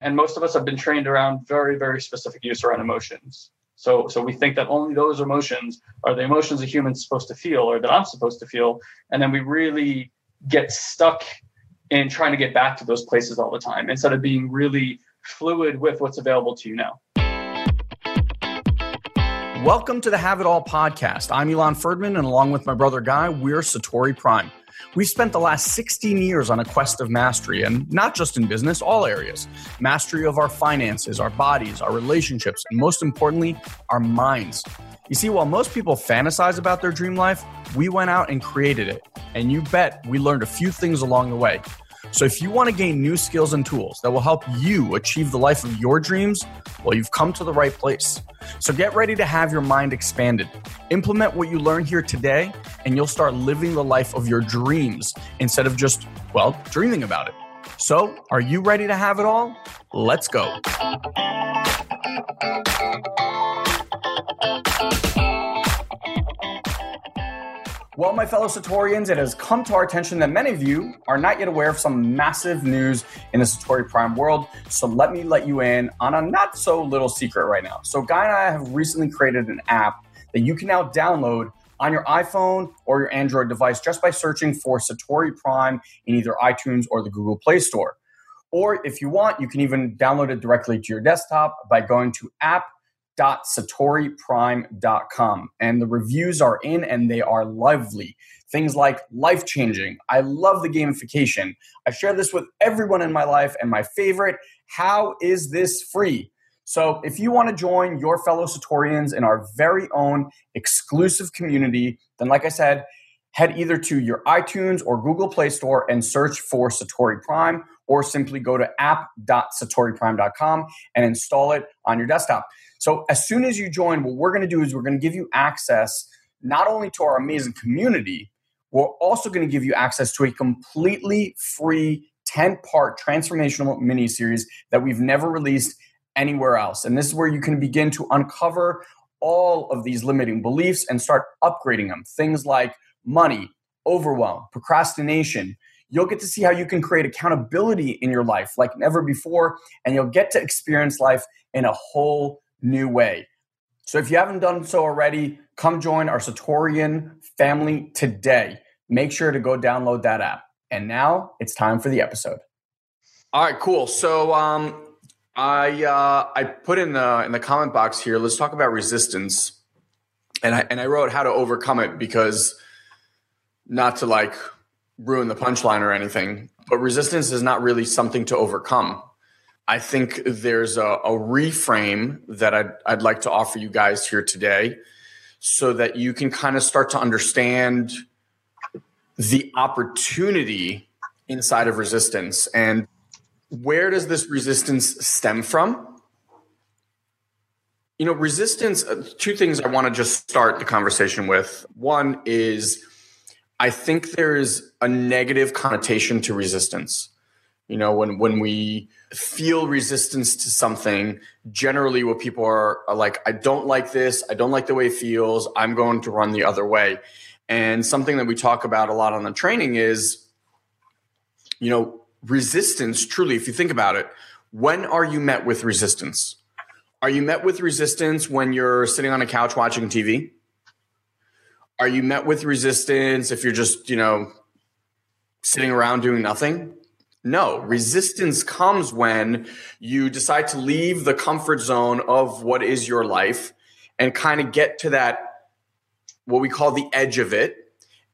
And most of us have been trained around very, very specific use around emotions. So, so we think that only those emotions are the emotions a human's supposed to feel or that I'm supposed to feel. And then we really get stuck in trying to get back to those places all the time instead of being really fluid with what's available to you now. Welcome to the Have It All podcast. I'm Ilan Ferdman, and along with my brother Guy, we're Satori Prime. We've spent the last 16 years on a quest of mastery, and not just in business, all areas. Mastery of our finances, our bodies, our relationships, and most importantly, our minds. You see, while most people fantasize about their dream life, we went out and created it. And you bet we learned a few things along the way. So if you want to gain new skills and tools that will help you achieve the life of your dreams, well, you've come to the right place. So get ready to have your mind expanded. Implement what you learn here today, and you'll start living the life of your dreams instead of just, well, dreaming about it. So, are you ready to have it all? Let's go. Well, my fellow Satorians, it has come to our attention that many of you are not yet aware of some massive news in the Satori Prime world. So let me let you in on a not so little secret right now. So, Guy and I have recently created an app that you can now download on your iPhone or your Android device just by searching for Satori Prime in either iTunes or the Google Play Store. Or if you want, you can even download it directly to your desktop by going to app www.satoriprime.com. And the reviews are in and they are lively. Things like life changing. I love the gamification. I share this with everyone in my life. And my favorite, how is this free? So if you want to join your fellow Satorians in our very own exclusive community, then like I said, head either to your iTunes or Google Play Store and search for Satori Prime, or simply go to app.satoriprime.com and install it on your desktop. So as soon as you join, what we're going to do is we're going to give you access not only to our amazing community, we're also going to give you access to a completely free 10 part transformational mini series that we've never released anywhere else. And this is where you can begin to uncover all of these limiting beliefs and start upgrading them. Things like money, overwhelm, procrastination. You'll get to see how you can create accountability in your life like never before, and you'll get to experience life in a whole new way. So if you haven't done so already, come join our Satorian family today. Make sure to go download that app. And now it's time for the episode. All right, cool. So um, I uh, I put in the in the comment box here. Let's talk about resistance, and I and I wrote how to overcome it because not to like ruin the punchline or anything, but resistance is not really something to overcome. I think there's a, a reframe that I'd, I'd like to offer you guys here today so that you can kind of start to understand the opportunity inside of resistance and where does this resistance stem from? You know, resistance, uh, two things I want to just start the conversation with. One is I think there is a negative connotation to resistance. You know, when when we feel resistance to something, generally what people are, are like, I don't like this, I don't like the way it feels, I'm going to run the other way. And something that we talk about a lot on the training is, you know, resistance truly, if you think about it, when are you met with resistance? Are you met with resistance when you're sitting on a couch watching TV? Are you met with resistance if you're just, you know, sitting around doing nothing? No, resistance comes when you decide to leave the comfort zone of what is your life and kind of get to that, what we call the edge of it,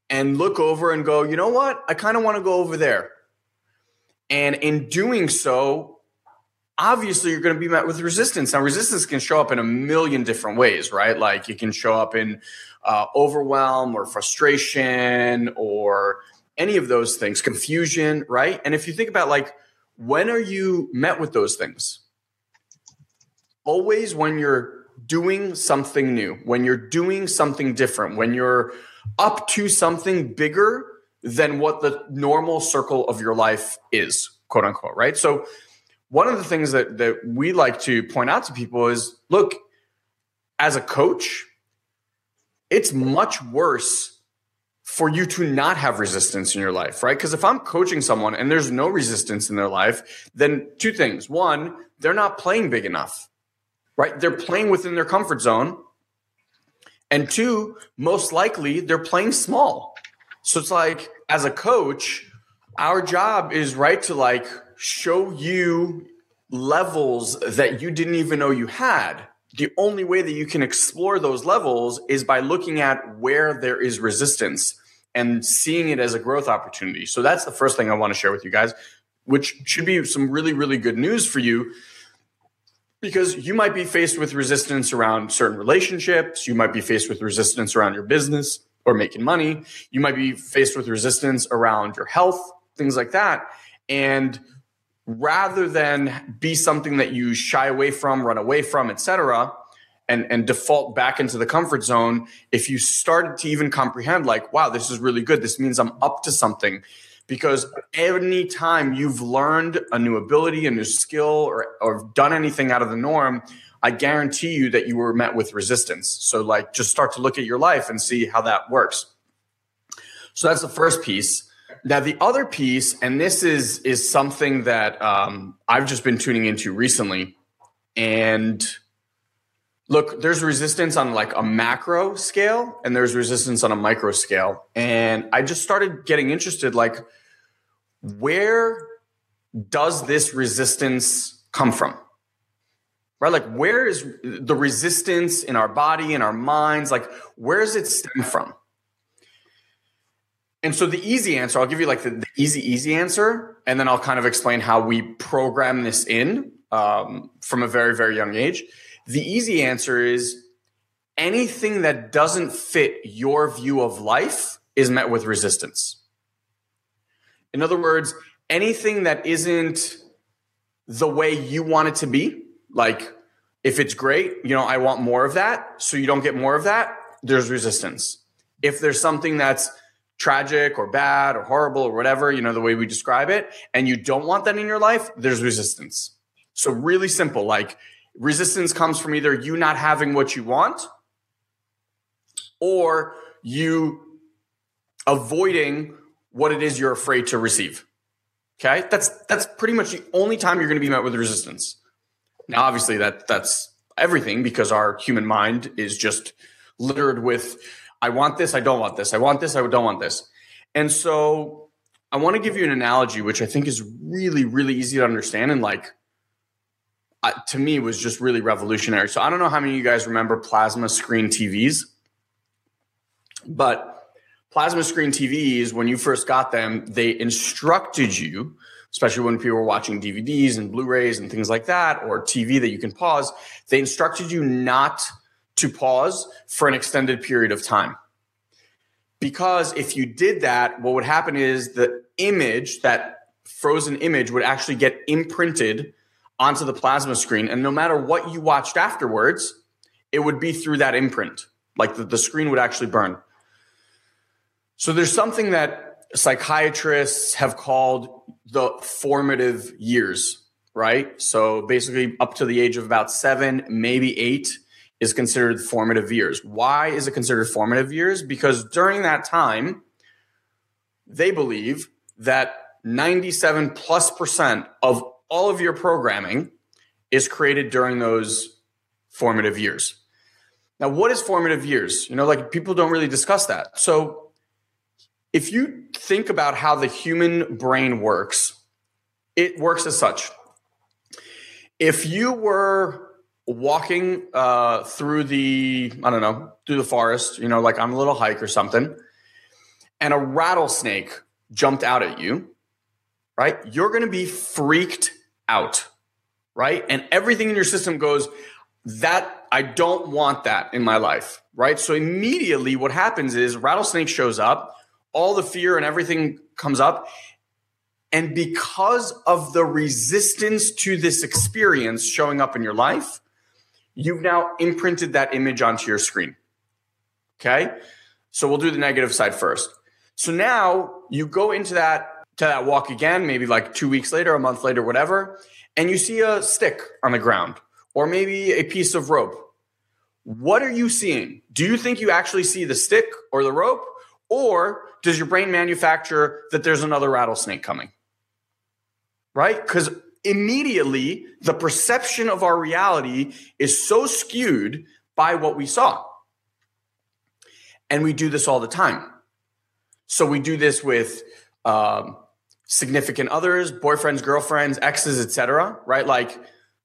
and look over and go, you know what? I kind of want to go over there. And in doing so, obviously you're going to be met with resistance. Now, resistance can show up in a million different ways, right? Like it can show up in uh, overwhelm or frustration or any of those things, confusion, right? And if you think about like, when are you met with those things? Always when you're doing something new, when you're doing something different, when you're up to something bigger than what the normal circle of your life is, quote unquote, right? So, one of the things that, that we like to point out to people is look, as a coach, it's much worse for you to not have resistance in your life, right? Because if I'm coaching someone and there's no resistance in their life, then two things. One, they're not playing big enough, right? They're playing within their comfort zone. And two, most likely they're playing small. So it's like, as a coach, our job is, right, to like show you levels that you didn't even know you had. The only way that you can explore those levels is by looking at where there is resistance and seeing it as a growth opportunity. So that's the first thing I want to share with you guys, which should be some really, really good news for you because you might be faced with resistance around certain relationships. You might be faced with resistance around your business or making money. You might be faced with resistance around your health, things like that. And rather than be something that you shy away from, run away from, etc., and and default back into the comfort zone, if you started to even comprehend, like, wow, this is really good. This means I'm up to something. Because any time you've learned a new ability, a new skill, or, or done anything out of the norm, I guarantee you that you were met with resistance. So, like, just start to look at your life and see how that works. So that's the first piece. Now, the other piece, and this is is something that um, I've just been tuning into recently, and look, there's resistance on like a macro scale, and there's resistance on a micro scale, and I just started getting interested, like, where does this resistance come from? Right, like where is the resistance in our body, in our minds? Like, where does it stem from? And so the easy answer, I'll give you like the, the, easy, easy answer, and then I'll kind of explain how we program this in um, from a very, very young age. The easy answer is anything that doesn't fit your view of life is met with resistance. In other words, anything that isn't the way you want it to be, like if it's great, you know, I want more of that, so you don't get more of that, there's resistance. If there's something that's tragic or bad or horrible or whatever, you know, the way we describe it, and you don't want that in your life, there's resistance. So, really simple like resistance comes from either you not having what you want or you avoiding what it is you're afraid to receive. Okay? That's that's pretty much the only time you're going to be met with resistance. Now obviously that that's everything because our human mind is just littered with I want this, I don't want this. I want this, I don't want this. And so I want to give you an analogy, which I think is really, really easy to understand and like uh, to me was just really revolutionary. So I don't know how many of you guys remember plasma screen TVs, but plasma screen TVs, when you first got them, they instructed you, especially when people were watching DVDs and Blu-rays and things like that, or TV that you can pause, they instructed you not to pause for an extended period of time. Because if you did that, what would happen is the image, that frozen image, would actually get imprinted onto the plasma screen. And no matter what you watched afterwards, it would be through that imprint. Like the, the screen would actually burn. So there's something that psychiatrists have called the formative years, right? So basically, up to the age of about seven, maybe eight, is considered formative years. Why is it considered formative years? Because during that time, they believe that 97 plus percent of all of your programming is created during those formative years. Now, what is formative years? You know, like people don't really discuss that. So, if you think about how the human brain works, it works as such. If you were walking uh, through the I don't know through the forest, you know, like on a little hike or something, and a rattlesnake jumped out at you, right? You're going to be freaked out, right? And everything in your system goes that I don't want that in my life, right? So immediately what happens is rattlesnake shows up, all the fear and everything comes up, and because of the resistance to this experience showing up in your life, you've now imprinted that image onto your screen. Okay. So we'll do the negative side first. So now you go into that to that walk again, maybe like two weeks later, a month later, whatever, and you see a stick on the ground or maybe a piece of rope. What are you seeing? Do you think you actually see the stick or the rope? Or does your brain manufacture that there's another rattlesnake coming? Right? Because immediately the perception of our reality is so skewed by what we saw. And we do this all the time. So we do this with um, significant others, boyfriends, girlfriends, exes, etc. Right? Like,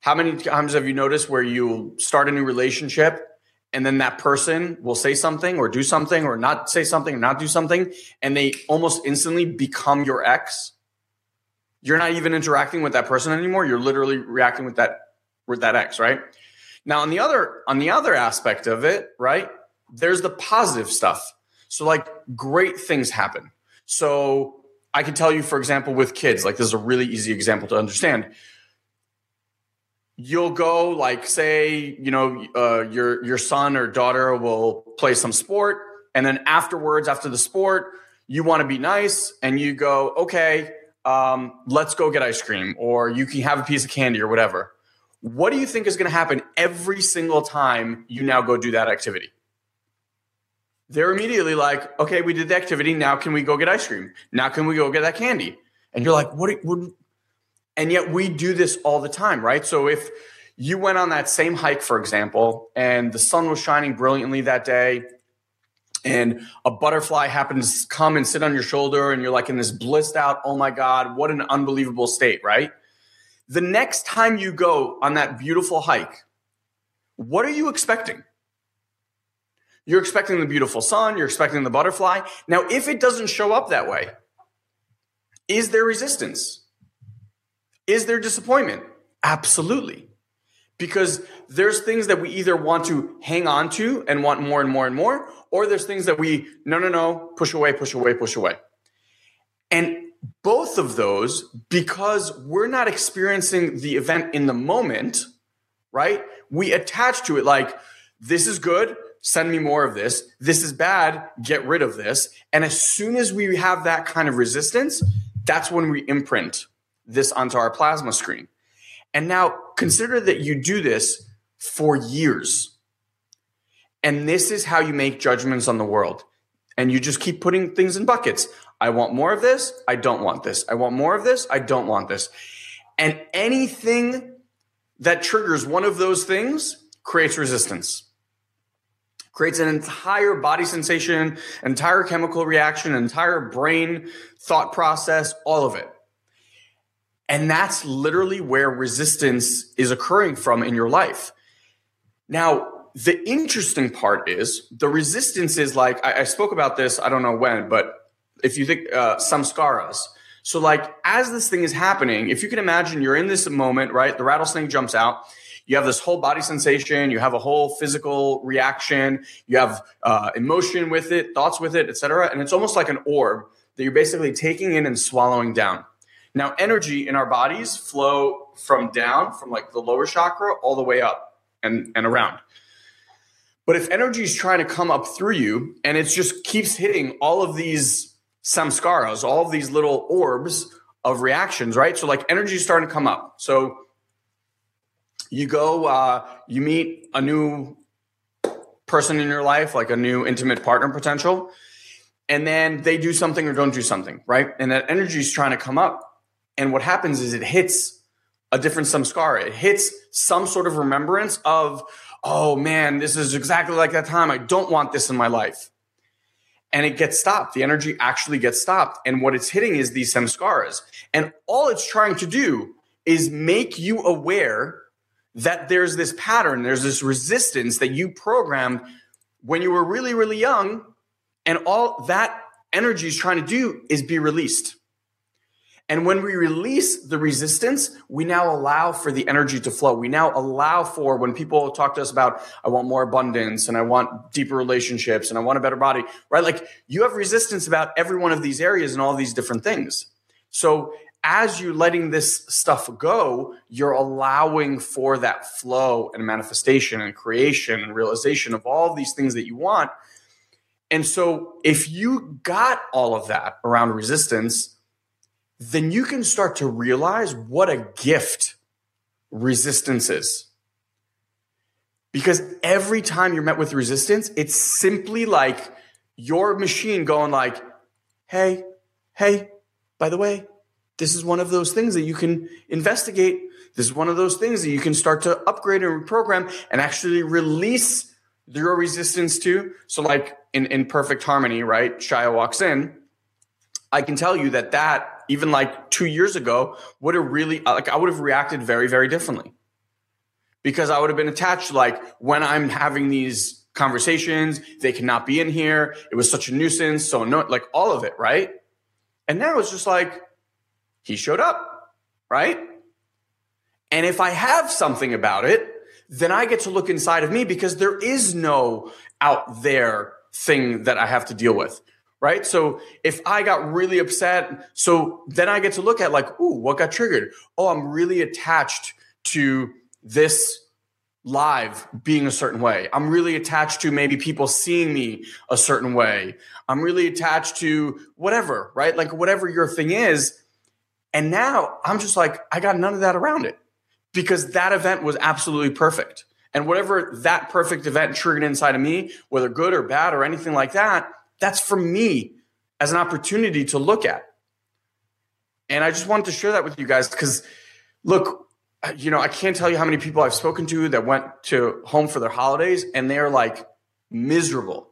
how many times have you noticed where you start a new relationship and then that person will say something or do something or not say something or not do something and they almost instantly become your ex? You're not even interacting with that person anymore. You're literally reacting with that with that ex, right? Now on the other on the other aspect of it, right? There's the positive stuff. So like great things happen. So I can tell you, for example, with kids, like this is a really easy example to understand. You'll go, like, say, you know, uh, your your son or daughter will play some sport, and then afterwards, after the sport, you want to be nice, and you go, okay, um, let's go get ice cream, or you can have a piece of candy or whatever. What do you think is going to happen every single time you now go do that activity? They're immediately like, okay, we did the activity. Now can we go get ice cream? Now can we go get that candy? And you're like, what? And yet we do this all the time, right? So if you went on that same hike, for example, and the sun was shining brilliantly that day, and a butterfly happens to come and sit on your shoulder, and you're like in this blissed out, oh my God, what an unbelievable state, right? The next time you go on that beautiful hike, what are you expecting? You're expecting the beautiful sun, you're expecting the butterfly. Now, if it doesn't show up that way, is there resistance? Is there disappointment? Absolutely. Because there's things that we either want to hang on to and want more and more and more, or there's things that we, no, no, no, push away, push away, push away. And both of those, because we're not experiencing the event in the moment, right? We attach to it like, this is good, send me more of this. This is bad, get rid of this. And as soon as we have that kind of resistance, that's when we imprint this onto our plasma screen. And now consider that you do this for years. And this is how you make judgments on the world. And you just keep putting things in buckets. I want more of this. I don't want this. I want more of this. I don't want this. And anything that triggers one of those things creates resistance creates an entire body sensation, entire chemical reaction, entire brain thought process, all of it. And that's literally where resistance is occurring from in your life. Now, the interesting part is the resistance is like, I, I spoke about this, I don't know when, but if you think uh, samskaras. So, like, as this thing is happening, if you can imagine you're in this moment, right? The rattlesnake jumps out you have this whole body sensation, you have a whole physical reaction, you have uh, emotion with it, thoughts with it, etc. And it's almost like an orb that you're basically taking in and swallowing down. Now, energy in our bodies flow from down, from like the lower chakra, all the way up and, and around. But if energy is trying to come up through you and it just keeps hitting all of these samskaras, all of these little orbs of reactions, right? So like energy is starting to come up. So you go, uh, you meet a new person in your life, like a new intimate partner potential, and then they do something or don't do something, right? And that energy is trying to come up. And what happens is it hits a different samskara. It hits some sort of remembrance of, oh man, this is exactly like that time. I don't want this in my life. And it gets stopped. The energy actually gets stopped. And what it's hitting is these samskaras. And all it's trying to do is make you aware that there's this pattern, there's this resistance that you programmed when you were really, really young, and all that energy is trying to do is be released. And when we release the resistance, we now allow for the energy to flow. We now allow for when people talk to us about, I want more abundance and I want deeper relationships and I want a better body, right? Like you have resistance about every one of these areas and all these different things. So as you're letting this stuff go, you're allowing for that flow and manifestation and creation and realization of all of these things that you want. And so, if you got all of that around resistance, then you can start to realize what a gift resistance is. Because every time you're met with resistance, it's simply like your machine going like, hey, hey, by the way, this is one of those things that you can investigate. This is one of those things that you can start to upgrade and reprogram and actually release your resistance to. So, like in, in perfect harmony, right? Shia walks in. I can tell you that that even like two years ago would have really uh, like I would have reacted very very differently because I would have been attached like when I'm having these conversations, they cannot be in here. It was such a nuisance. So no, like all of it, right? And now it's just like he showed up, right? And if I have something about it, then I get to look inside of me because there is no out there thing that I have to deal with. Right. So if I got really upset, so then I get to look at like, ooh, what got triggered? Oh, I'm really attached to this live being a certain way. I'm really attached to maybe people seeing me a certain way. I'm really attached to whatever, right? Like whatever your thing is. And now I'm just like, I got none of that around it because that event was absolutely perfect. And whatever that perfect event triggered inside of me, whether good or bad or anything like that, that's for me as an opportunity to look at. And I just wanted to share that with you guys because, look, you know, I can't tell you how many people I've spoken to that went to home for their holidays and they're like miserable,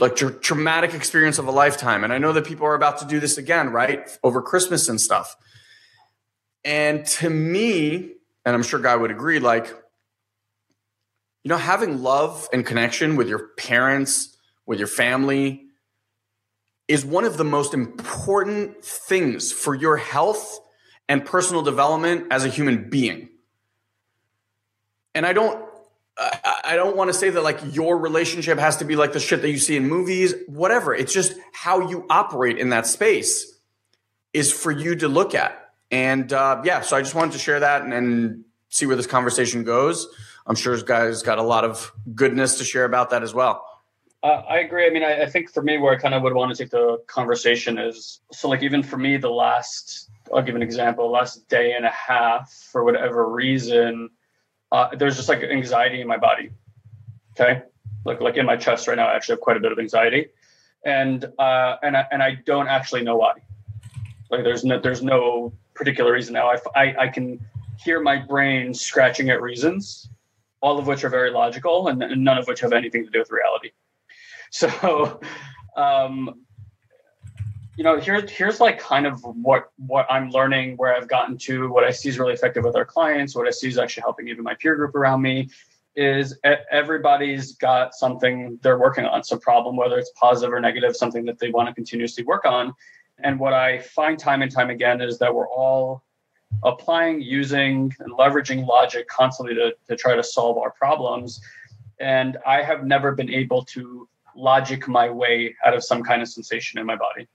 like tra- traumatic experience of a lifetime. And I know that people are about to do this again, right? Over Christmas and stuff. And to me, and I'm sure Guy would agree, like, you know, having love and connection with your parents, with your family, is one of the most important things for your health and personal development as a human being. And I don't I don't want to say that like your relationship has to be like the shit that you see in movies, whatever. It's just how you operate in that space is for you to look at. And uh, yeah, so I just wanted to share that and, and see where this conversation goes. I'm sure this guy's got a lot of goodness to share about that as well. Uh, I agree. I mean, I, I, think for me, where I kind of would want to take the conversation is so, like, even for me, the last, I'll give an example, last day and a half, for whatever reason, uh, there's just like anxiety in my body. Okay. Like, like in my chest right now, I actually have quite a bit of anxiety. And, uh, and, I, and I don't actually know why. Like, there's no, there's no particular reason now. I, I, I can hear my brain scratching at reasons, all of which are very logical and, and none of which have anything to do with reality. So, um, you know, here's here's like kind of what what I'm learning, where I've gotten to, what I see is really effective with our clients, what I see is actually helping even my peer group around me. Is everybody's got something they're working on, some problem, whether it's positive or negative, something that they want to continuously work on. And what I find time and time again is that we're all applying, using, and leveraging logic constantly to, to try to solve our problems. And I have never been able to logic my way out of some kind of sensation in my body.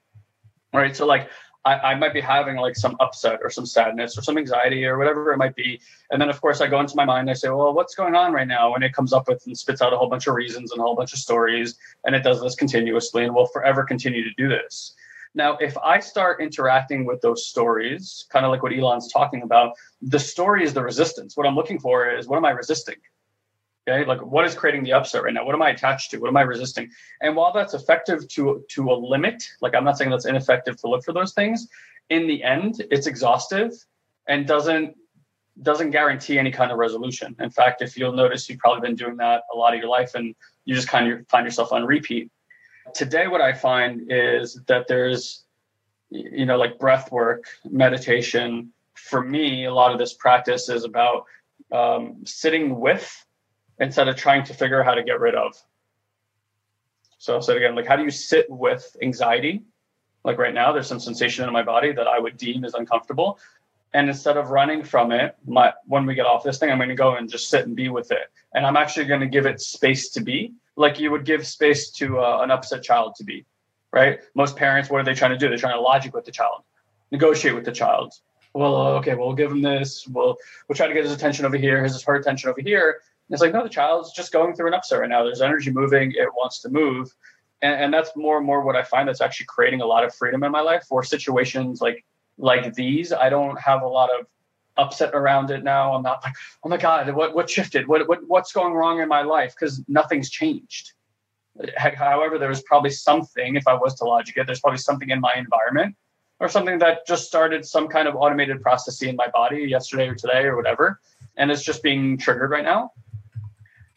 Right. So like I, I, might be having like some upset or some sadness or some anxiety or whatever it might be. And then of course I go into my mind, I say, well, what's going on right now? And it comes up with and spits out a whole bunch of reasons and a whole bunch of stories. And it does this continuously and will forever continue to do this. Now, if I start interacting with those stories, kind of like what Ilan's talking about, the story is the resistance. What I'm looking for is what am I resisting? Okay, like what is creating the upset right now? What am I attached to? What am I resisting? And while that's effective to to a limit, like I'm not saying that's ineffective to look for those things, in the end, it's exhaustive and doesn't doesn't guarantee any kind of resolution. In fact, if you'll notice, you've probably been doing that a lot of your life, and you just kind of find yourself on repeat. Today, what I find is that there's, you know, like breath work, meditation. For me, a lot of this practice is about um, sitting with instead of trying to figure out how to get rid of. So I'll say it again, like how do you sit with anxiety? Like right now, there's some sensation in my body that I would deem as uncomfortable. And instead of running from it, my when we get off this thing, I'm going to go and just sit and be with it. And I'm actually going to give it space to be, like you would give space to uh, an upset child to be, right? Most parents, what are they trying to do? They're trying to logic with the child, negotiate with the child. Well, okay, we'll give him this. We'll we'll try to get his attention over here, his her attention over here, it's like, no, the child's just going through an upset right now. There's energy moving, it wants to move. And, and that's more and more what I find that's actually creating a lot of freedom in my life for situations like like these. I don't have a lot of upset around it now. I'm not like, oh my God, what what shifted? What what what's going wrong in my life? Because nothing's changed. However, there was probably something, if I was to logic it, there's probably something in my environment or something that just started some kind of automated process in my body yesterday or today or whatever. And it's just being triggered right now.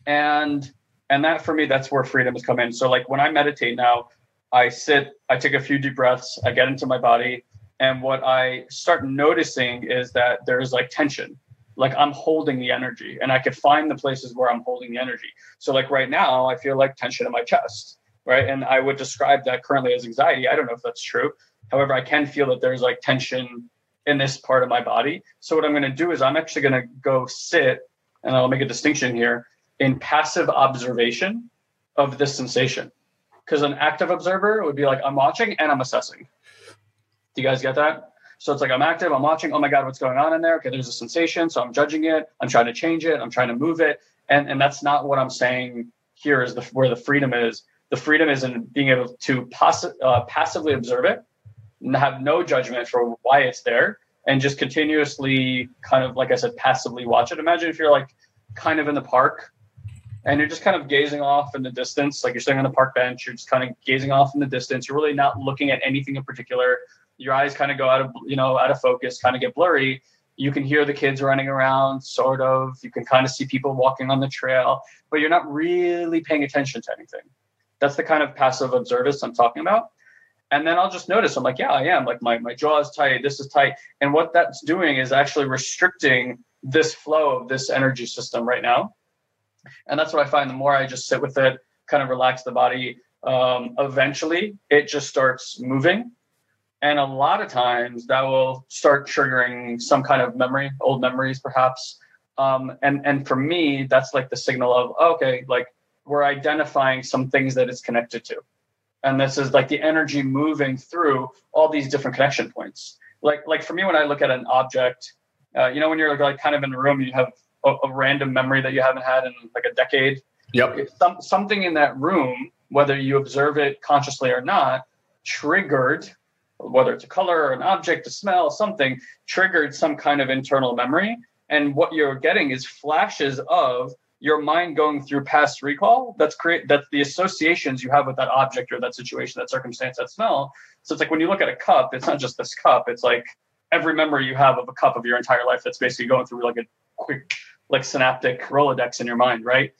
And and that for me, that's where freedom has come in. So like when I meditate now, I sit, I take a few deep breaths, I get into my body, and what I start noticing is that there's like tension. Like I'm holding the energy and I could find the places where I'm holding the energy. So like right now, I feel like tension in my chest, right? And I would describe that currently as anxiety. I don't know if that's true. However, I can feel that there's like tension in this part of my body. So what I'm going to do is I'm actually going to go sit and I'll make a distinction here in passive observation of this sensation. Because an active observer would be like, I'm watching and I'm assessing. Do you guys get that? So it's like I'm active, I'm watching, oh my God, what's going on in there? Okay, there's a sensation. So I'm judging it, I'm trying to change it, I'm trying to move it. And, and that's not what I'm saying here is the where the freedom is. The freedom is in being able to pass, uh, passively observe it and have no judgment for why it's there and just continuously kind of like I said, passively watch it. Imagine if you're like kind of in the park and you're just kind of gazing off in the distance, like you're sitting on the park bench, you're just kind of gazing off in the distance. You're really not looking at anything in particular. Your eyes kind of go out of, you know, out of focus, kind of get blurry. You can hear the kids running around, sort of. You can kind of see people walking on the trail, but you're not really paying attention to anything. That's the kind of passive observance I'm talking about. And then I'll just notice, I'm like, yeah, I am. Like my, my jaw is tight, this is tight. And what that's doing is actually restricting this flow of this energy system right now and that's what I find the more I just sit with it, kind of relax the body, um, eventually it just starts moving. And a lot of times that will start triggering some kind of memory, old memories perhaps. Um, and, and for me, that's like the signal of, okay, like we're identifying some things that it's connected to. And this is like the energy moving through all these different connection points. Like, like for me, when I look at an object, uh, you know, when you're like kind of in a room, you have a, a, random memory that you haven't had in like a decade. Yep. Some, something in that room, whether you observe it consciously or not, triggered, whether it's a color or an object, a smell, something, triggered some kind of internal memory. And what you're getting is flashes of your mind going through past recall that's create that's the associations you have with that object or that situation that circumstance that smell so it's like when you look at a cup it's not just this cup it's like every memory you have of a cup of your entire life that's basically going through like a quick like synaptic rolodex in your mind right?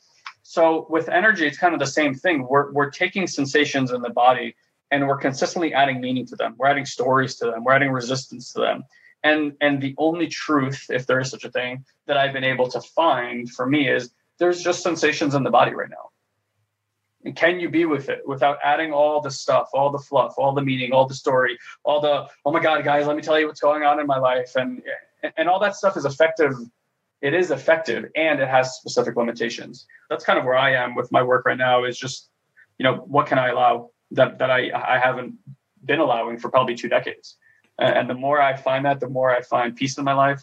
So with energy it's kind of the same thing. We're, we're taking sensations in the body and we're consistently adding meaning to them. We're adding stories to them. We're adding resistance to them. And and the only truth if there is such a thing that i've been able to find for me is there's just sensations in the body right now. And can you be with it without adding all the stuff all the fluff all the meaning all the story all the oh my god guys let me tell you what's going on in my life and and all that stuff is effective it is effective and it has specific limitations. That's kind of where I am with my work right now is just, you know, what can I allow that, that I, I haven't been allowing for probably two decades. And the more I find that, the more I find peace in my life,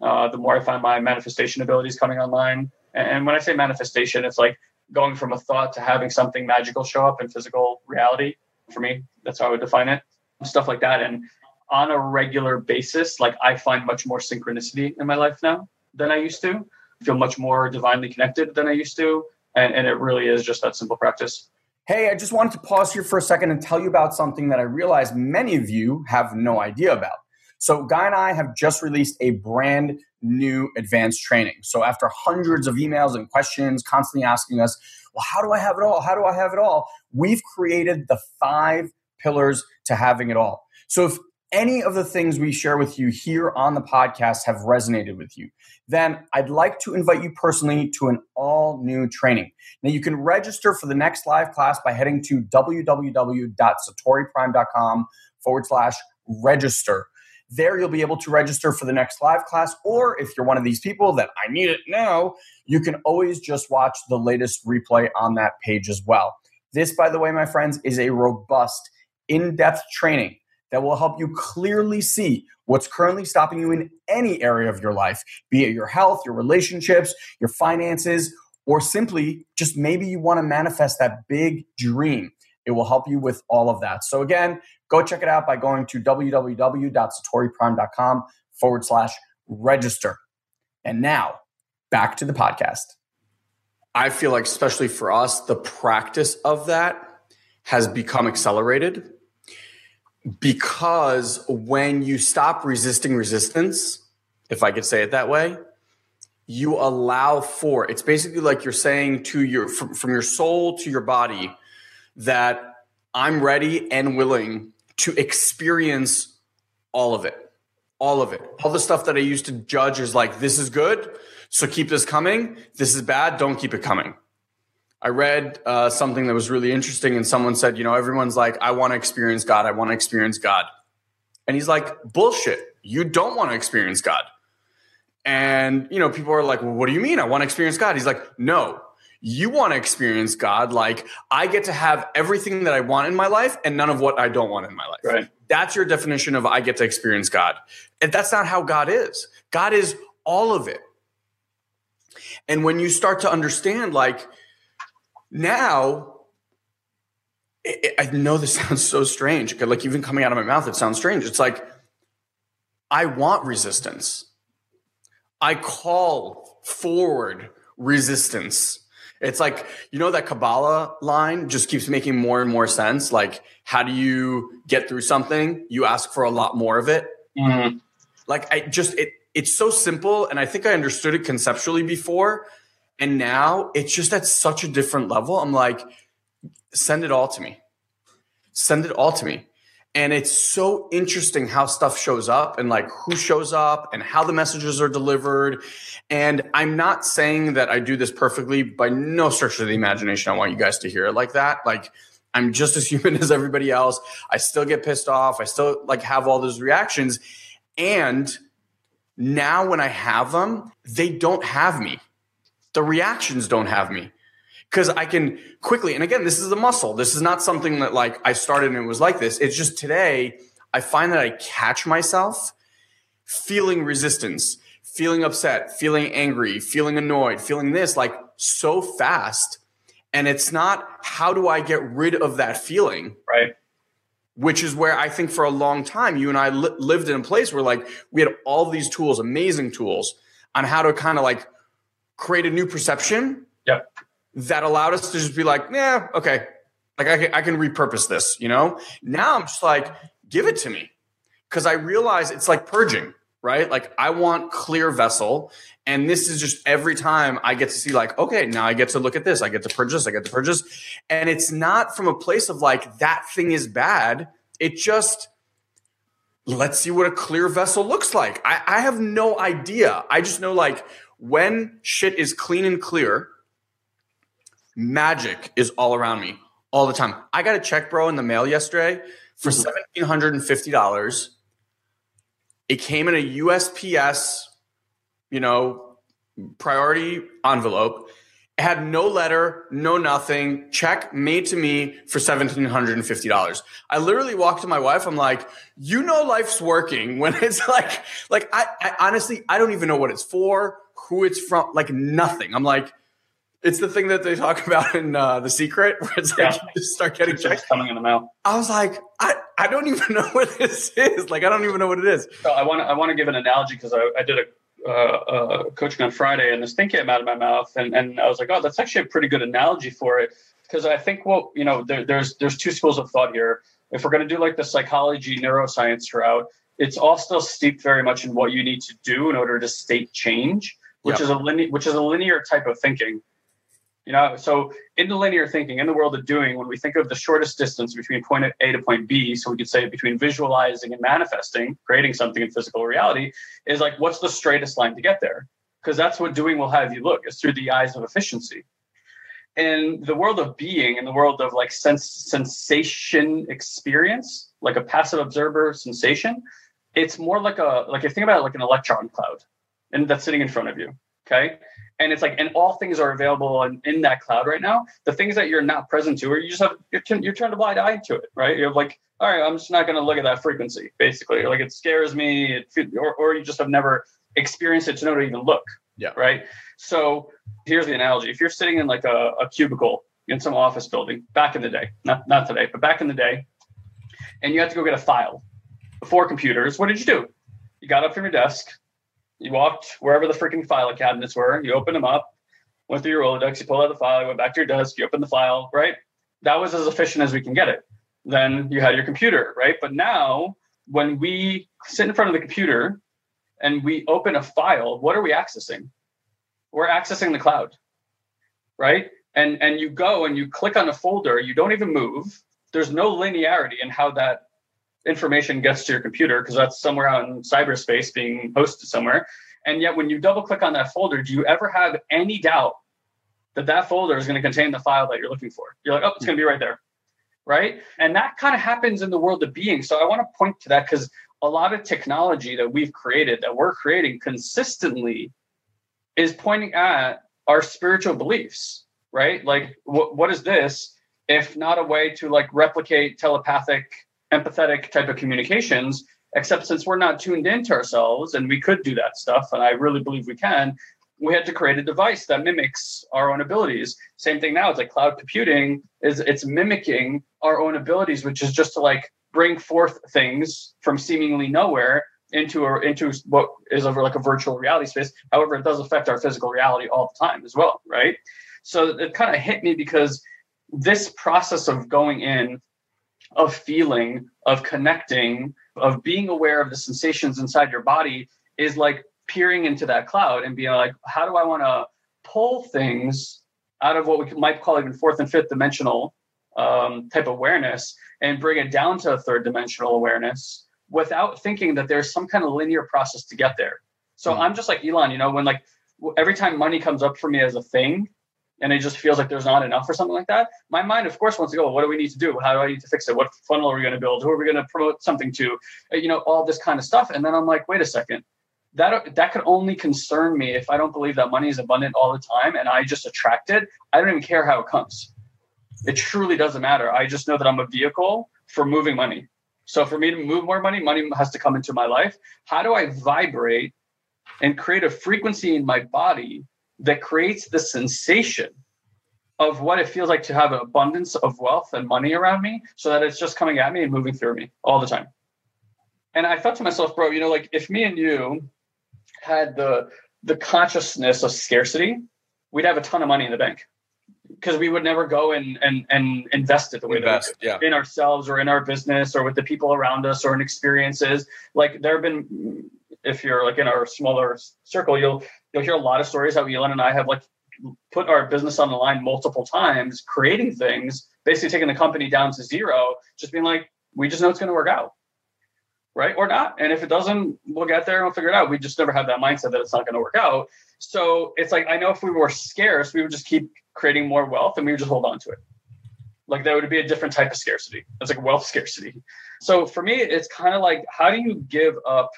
uh, the more I find my manifestation abilities coming online. And when I say manifestation, it's like going from a thought to having something magical show up in physical reality. For me, that's how I would define it. Stuff like that. And on a regular basis, like I find much more synchronicity in my life now than I used to, feel much more divinely connected than I used to. And, and it really is just that simple practice. Hey, I just wanted to pause here for a second and tell you about something that I realize many of you have no idea about. So, Guy and I have just released a brand new advanced training. So, after hundreds of emails and questions constantly asking us, well, how do I have it all? How do I have it all? We've created the five pillars to having it all. So, if any of the things we share with you here on the podcast have resonated with you, then I'd like to invite you personally to an all new training. Now, you can register for the next live class by heading to www.satoriprime.com forward slash register. There, you'll be able to register for the next live class, or if you're one of these people that I need it now, you can always just watch the latest replay on that page as well. This, by the way, my friends, is a robust, in depth training that will help you clearly see what's currently stopping you in any area of your life, be it your health, your relationships, your finances, or simply just maybe you want to manifest that big dream. It will help you with all of that. So, again, go check it out by going to www.satoriprime.com forward slash register. And now back to the podcast. I feel like, especially for us, the practice of that has become accelerated because when you stop resisting resistance, if I could say it that way, you allow for it's basically like you're saying to your from, from your soul to your body that I'm ready and willing to experience all of it. All of it. All the stuff that I used to judge as like, this is good. So keep this coming. This is bad. Don't keep it coming. I read uh, something that was really interesting, and someone said, you know, everyone's like, I want to experience God. I want to experience God. And he's like, bullshit. You don't want to experience God. And, you know, people are like, well, what do you mean? I want to experience God. He's like, no, you want to experience God. Like, I get to have everything that I want in my life and none of what I don't want in my life. Right. That's your definition of I get to experience God. And that's not how God is. God is all of it. And when you start to understand, like, now, it, I know this sounds so strange. Like even coming out of my mouth, it sounds strange. It's like I want resistance. I call forward resistance. It's like, you know, that Kabbalah line just keeps making more and more sense. Like, how do you get through something? You ask for a lot more of it. Mm-hmm. Like, I just, it, it's so simple. And I think I understood it conceptually before, and now it's just at such a different level. I'm like, send it all to me. Send it all to me. And it's so interesting how stuff shows up and like who shows up and how the messages are delivered. And I'm not saying that I do this perfectly by no stretch of the imagination. I want you guys to hear it like that. Like, I'm just as human as everybody else. I still get pissed off. I still like have all those reactions. And now when I have them, they don't have me the reactions don't have me because I can quickly, and again, this is a muscle. This is not something that like I started and it was like this. It's just today I find that I catch myself feeling resistance, feeling upset, feeling angry, feeling annoyed, feeling this like so fast. And it's not how do I get rid of that feeling? Right. Which is where I think for a long time, you and I li- lived in a place where like we had all these tools, amazing tools on how to kind of like create a new perception yeah. that allowed us to just be like, yeah, okay, like I can, I can repurpose this, you know? Now I'm just like, give it to me. Cause I realize it's like purging, right? Like I want clear vessel. And this is just every time I get to see like, okay, now I get to look at this. I get to purge this. I get to purge this. And it's not from a place of like, that thing is bad. It just, let's see what a clear vessel looks like. I, I have no idea. I just know like when shit is clean and clear, magic is all around me all the time. I got a check, bro, in the mail yesterday for mm-hmm. seventeen hundred and fifty dollars. It came in a USPS, you know, priority envelope. Had no letter, no nothing. Check made to me for $1,750. I literally walked to my wife. I'm like, you know, life's working when it's like, like, I, I honestly, I don't even know what it's for who it's from, like nothing. I'm like, it's the thing that they talk about in uh, The Secret, where it's like yeah. you just start getting checks coming in the mail. I was like, I, I don't even know what this is. Like, I don't even know what it is. So I want to I want to give an analogy because I, I did a uh, uh, coaching on Friday, and this thing came out of my mouth, and, and I was like, oh, that's actually a pretty good analogy for it because I think well, you know, there, there's there's two schools of thought here. If we're going to do like the psychology neuroscience route, it's all still steeped very much in what you need to do in order to state change which yep. is a linear which is a linear type of thinking. You know, so in the linear thinking, in the world of doing, when we think of the shortest distance between point A to point B, so we could say between visualizing and manifesting, creating something in physical reality, is like what's the straightest line to get there? Because that's what doing will have you look, is through the eyes of efficiency. In the world of being, in the world of like sense sensation experience, like a passive observer sensation, it's more like a like if you think about it like an electron cloud and that's sitting in front of you. Okay. And it's like, and all things are available in, in that cloud right now. The things that you're not present to, or you just have, you're, you're turned a blind eye to it, right? You're like, all right, I'm just not going to look at that frequency, basically. Like it scares me, it, or, or you just have never experienced it to know to even look. Yeah. Right. So here's the analogy. If you're sitting in like a, a cubicle in some office building back in the day, not, not today, but back in the day, and you had to go get a file before computers, what did you do? You got up from your desk, you walked wherever the freaking file cabinets were, you opened them up, went through your Rolodex, you pulled out the file, you went back to your desk, you opened the file, right? That was as efficient as we can get it. Then you had your computer, right? But now when we sit in front of the computer and we open a file, what are we accessing? We're accessing the cloud, right? And and you go and you click on a folder, you don't even move. There's no linearity in how that information gets to your computer because that's somewhere out in cyberspace being hosted somewhere. And yet, when you double click on that folder, do you ever have any doubt that that folder is going to contain the file that you're looking for? You're like, oh, it's going to be right there. Right. And that kind of happens in the world of being. So I want to point to that because a lot of technology that we've created, that we're creating consistently, is pointing at our spiritual beliefs. Right. Like, wh- what is this if not a way to like replicate telepathic, empathetic type of communications? Except since we're not tuned into ourselves and we could do that stuff, and I really believe we can, we had to create a device that mimics our own abilities. Same thing now. It's like cloud computing is it's mimicking our own abilities, which is just to like bring forth things from seemingly nowhere into into what is like a virtual reality space. However, it does affect our physical reality all the time as well, right? So it kind of hit me because this process of going in, of feeling, of connecting, of being aware of the sensations inside your body is like peering into that cloud and being like, how do I want to pull things out of what we might call even fourth and fifth dimensional um, type awareness and bring it down to a third dimensional awareness without thinking that there's some kind of linear process to get there. So mm-hmm. I'm just like Ilan, you know, when like every time money comes up for me as a thing, and it just feels like there's not enough or something like that, my mind, of course, wants to go, well, what do we need to do? How do I need to fix it? What funnel are we going to build? Who are we going to promote something to? Uh, you know, all this kind of stuff. And then I'm like, wait a second. That, that could only concern me if I don't believe that money is abundant all the time and I just attract it. I don't even care how it comes. It truly doesn't matter. I just know that I'm a vehicle for moving money. So for me to move more money, money has to come into my life. How do I vibrate and create a frequency in my body that creates the sensation of what it feels like to have an abundance of wealth and money around me so that it's just coming at me and moving through me all the time. And I thought to myself, bro, you know, like if me and you had the the consciousness of scarcity, we'd have a ton of money in the bank because we would never go and and and invest it the way invest, that we yeah. in ourselves or in our business or with the people around us or in experiences. Like there have been, if you're like in our smaller circle, you'll you'll hear a lot of stories how Ilan and I have like put our business on the line multiple times, creating things, basically taking the company down to zero, just being like, we just know it's going to work out. Right or not. And if it doesn't, we'll get there and we'll figure it out. We just never have that mindset that it's not going to work out. So it's like, I know if we were scarce, we would just keep creating more wealth and we would just hold on to it. Like that would be a different type of scarcity. It's like wealth scarcity. So for me, it's kind of like, how do you give up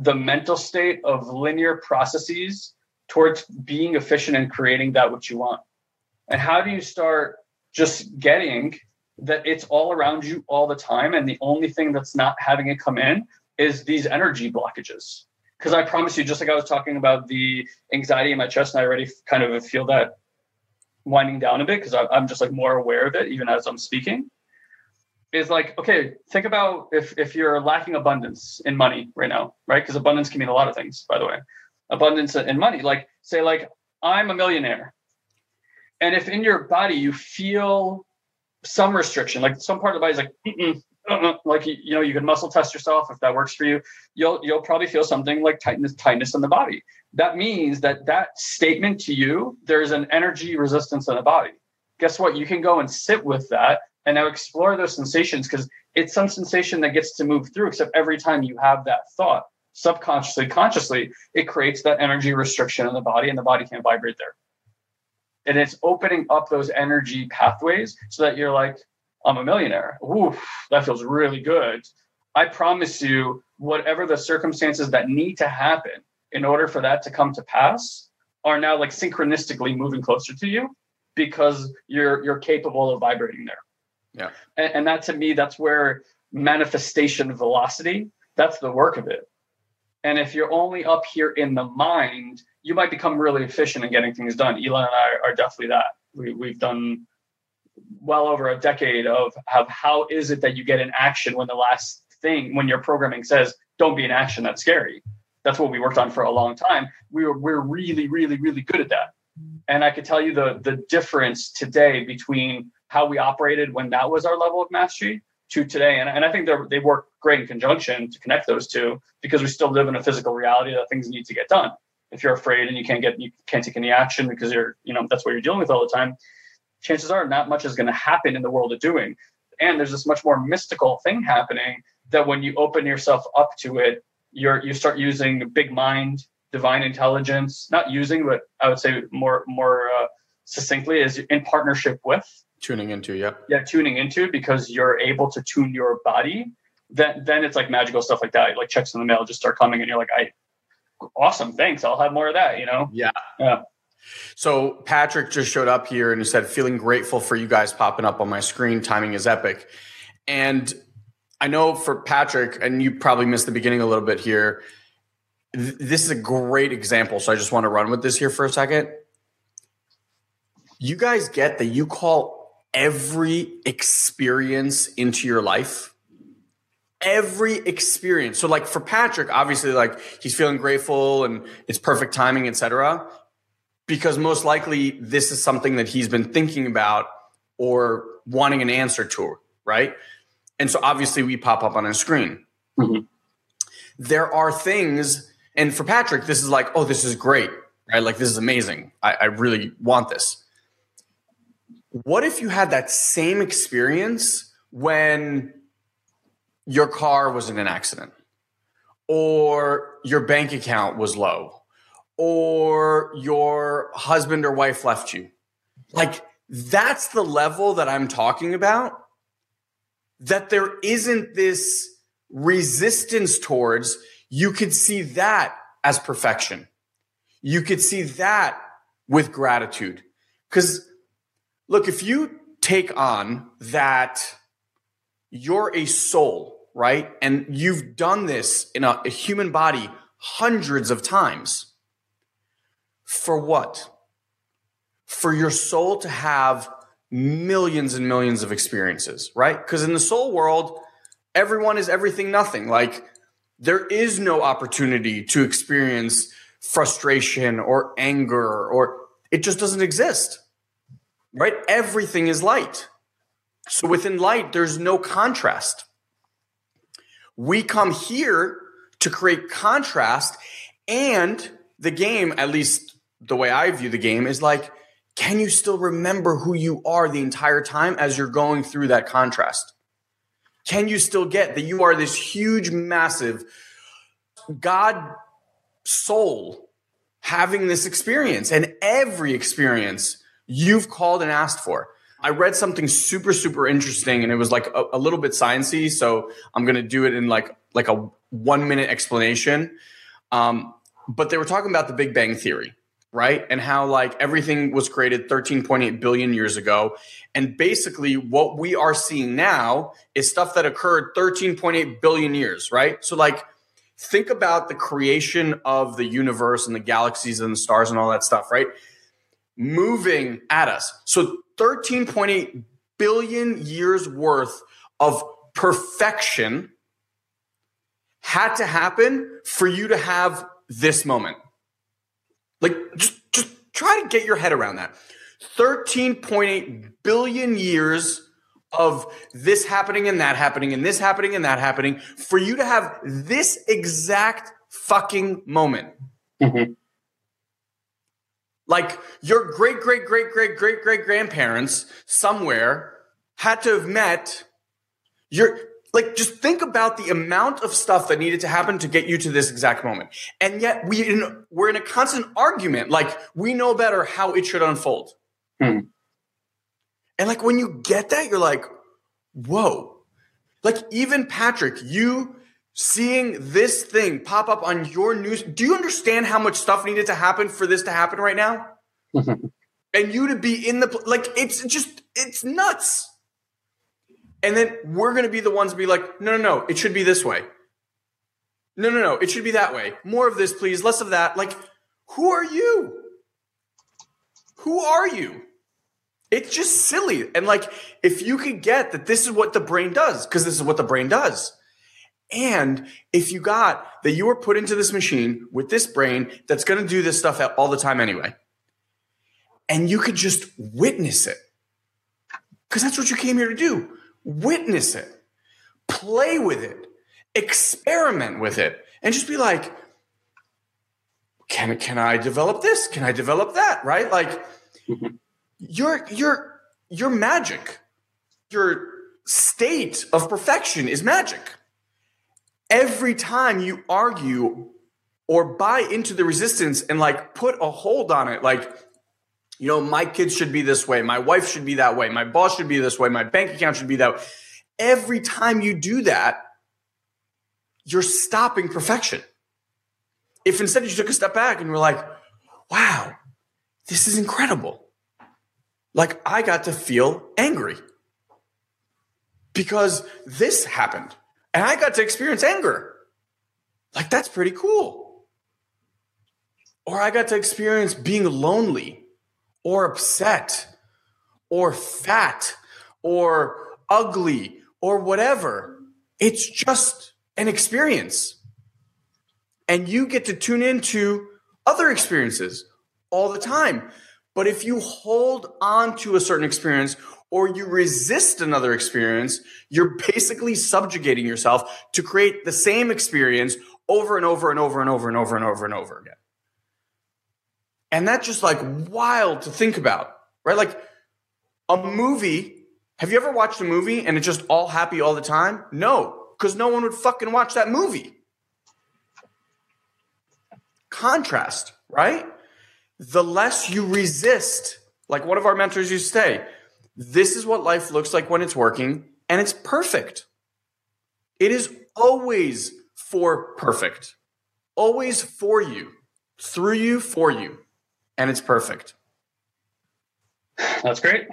the mental state of linear processes towards being efficient and creating that which you want? And how do you start just getting that it's all around you all the time and the only thing that's not having it come in is these energy blockages because i promise you just like i was talking about the anxiety in my chest and i already kind of feel that winding down a bit because i'm just like more aware of it even as i'm speaking is like okay think about if if you're lacking abundance in money right now right? Because abundance can mean a lot of things by the way. Abundance in money like say like i'm a millionaire. And if in your body you feel some restriction like some part of the body is like uh-uh, like you know you can muscle test yourself. If that works for you you'll you'll probably feel something like tightness tightness in the body. That means that that statement to you there's an energy resistance in the body. Guess what? You can go and sit with that and now explore those sensations because it's some sensation that gets to move through except every time you have that thought subconsciously consciously it creates that energy restriction in the body and the body can't vibrate there. And it's opening up those energy pathways so that you're like i'm a millionaire. Ooh, that feels really good. I promise you whatever the circumstances that need to happen in order for that to come to pass are now like synchronistically moving closer to you because you're you're capable of vibrating there yeah. And, and that to me, that's where manifestation velocity, that's the work of it. And if you're only up here in the mind, you might become really efficient in getting things done. Ilan and I are definitely that. We, we've done well over a decade of, of how is it that you get in action when the last thing, when your programming says, don't be in action, that's scary. That's what we worked on for a long time. We were, we're really, really, really good at that. and I could tell you the the difference today between how we operated when that was our level of mastery to today. And, and I think they work great in conjunction to connect those two because we still live in a physical reality that things need to get done. If you're afraid and you can't get you can't take any action because you're you know that's what you're dealing with all the time, chances are not much is going to happen in the world of doing. And there's this much more mystical thing happening that when you open yourself up to it, you're you start using big mind, divine intelligence, not using, but I would say more more uh, succinctly is in partnership with tuning into yeah yeah tuning into because you're able to tune your body. Then then it's like magical stuff like that like checks in the mail just start coming and you're like i awesome thanks i'll have more of that you know? Yeah. Yeah. So patrick just showed up here and he said feeling grateful for you guys popping up on my screen. Timing is epic. And i know for patrick and you probably missed the beginning a little bit here th- this is a great example so i just want to run with this here for a second. You guys get that you call every experience into your life. Every experience. So like for patrick obviously like he's feeling grateful and it's perfect timing etc because most likely this is something that he's been thinking about or wanting an answer to right? And so obviously we pop up on a screen. Mm-hmm. there are things and for patrick this is like oh this is great right? Like this is amazing. I, I really want this what if you had that same experience when your car was in an accident or your bank account was low or your husband or wife left you? Like, that's the level that I'm talking about. That there isn't this resistance towards, you could see that as perfection. You could see that with gratitude. Because Look, if you take on that you're a soul, right? And you've done this in a, a human body hundreds of times. For what? For your soul to have millions and millions of experiences, right? Because in the soul world, everyone is everything, nothing. Like there is no opportunity to experience frustration or anger, or it just doesn't exist right? Everything is light. So within light, there's no contrast. We come here to create contrast, and the game, at least the way I view the game, is like, can you still remember who you are the entire time as you're going through that contrast? Can you still get that you are this huge, massive God soul having this experience? And every experience you've called and asked for. I read something super, super interesting and it was like a, a little bit sciencey. So I'm going to do it in like, like a one minute explanation. Um, but they were talking about the Big Bang Theory, right? And how like everything was created 13.8 billion years ago. And basically what we are seeing now is stuff that occurred 13.8 billion years, right? So like, think about the creation of the universe and the galaxies and the stars and all that stuff, right? Moving at us. So 13.8 billion years worth of perfection had to happen for you to have this moment. Like just just try to get your head around that. 13.8 billion years of this happening and that happening and this happening and that happening for you to have this exact fucking moment. Mm-hmm. Like your great, great, great, great, great, great grandparents somewhere had to have met your, like, just think about the amount of stuff that needed to happen to get you to this exact moment. And yet we in, we're in a constant argument. Like we know better how it should unfold. Hmm. And like when you get that, you're like, whoa. Like even Patrick, you seeing this thing pop up on your news. Do you understand how much stuff needed to happen for this to happen right now? and you to be in the like it's just it's nuts. And then we're going to be the ones to be like, no, no, no, it should be this way. No, no, no, it should be that way. More of this, please, less of that. Like, who are you? Who are you? It's just silly. And like, if you could get that this is what the brain does, because this is what the brain does and if you got that you were put into this machine with this brain that's going to do this stuff all the time anyway, and you could just witness it. Because that's what you came here to do witness it, play with it, experiment with it, and just be like, can, can I develop this? Can I develop that? Right? Like, mm-hmm. your, your, your magic, your state of perfection is magic. Every time you argue or buy into the resistance and like put a hold on it, like, you know, my kids should be this way, my wife should be that way, my boss should be this way, my bank account should be that way. Every time you do that, you're stopping perfection. If instead you took a step back and were like, wow, this is incredible. Like I got to feel angry because this happened and I got to experience anger. Like that's pretty cool. Or I got to experience being lonely or upset or fat or ugly or whatever. It's just an experience. And you get to tune into other experiences all the time. But if you hold on to a certain experience or you resist another experience, you're basically subjugating yourself to create the same experience over and over and over and over and over and over and over again. And that's just like wild to think about, right? Like a movie. Have you ever watched a movie and it's just all happy all the time? No, because no one would fucking watch that movie. Contrast, right? The less you resist, like one of our mentors used to say, this is what life looks like when it's working, and it's perfect. It is always for perfect, always for you, through you, for you and it's perfect. That's great.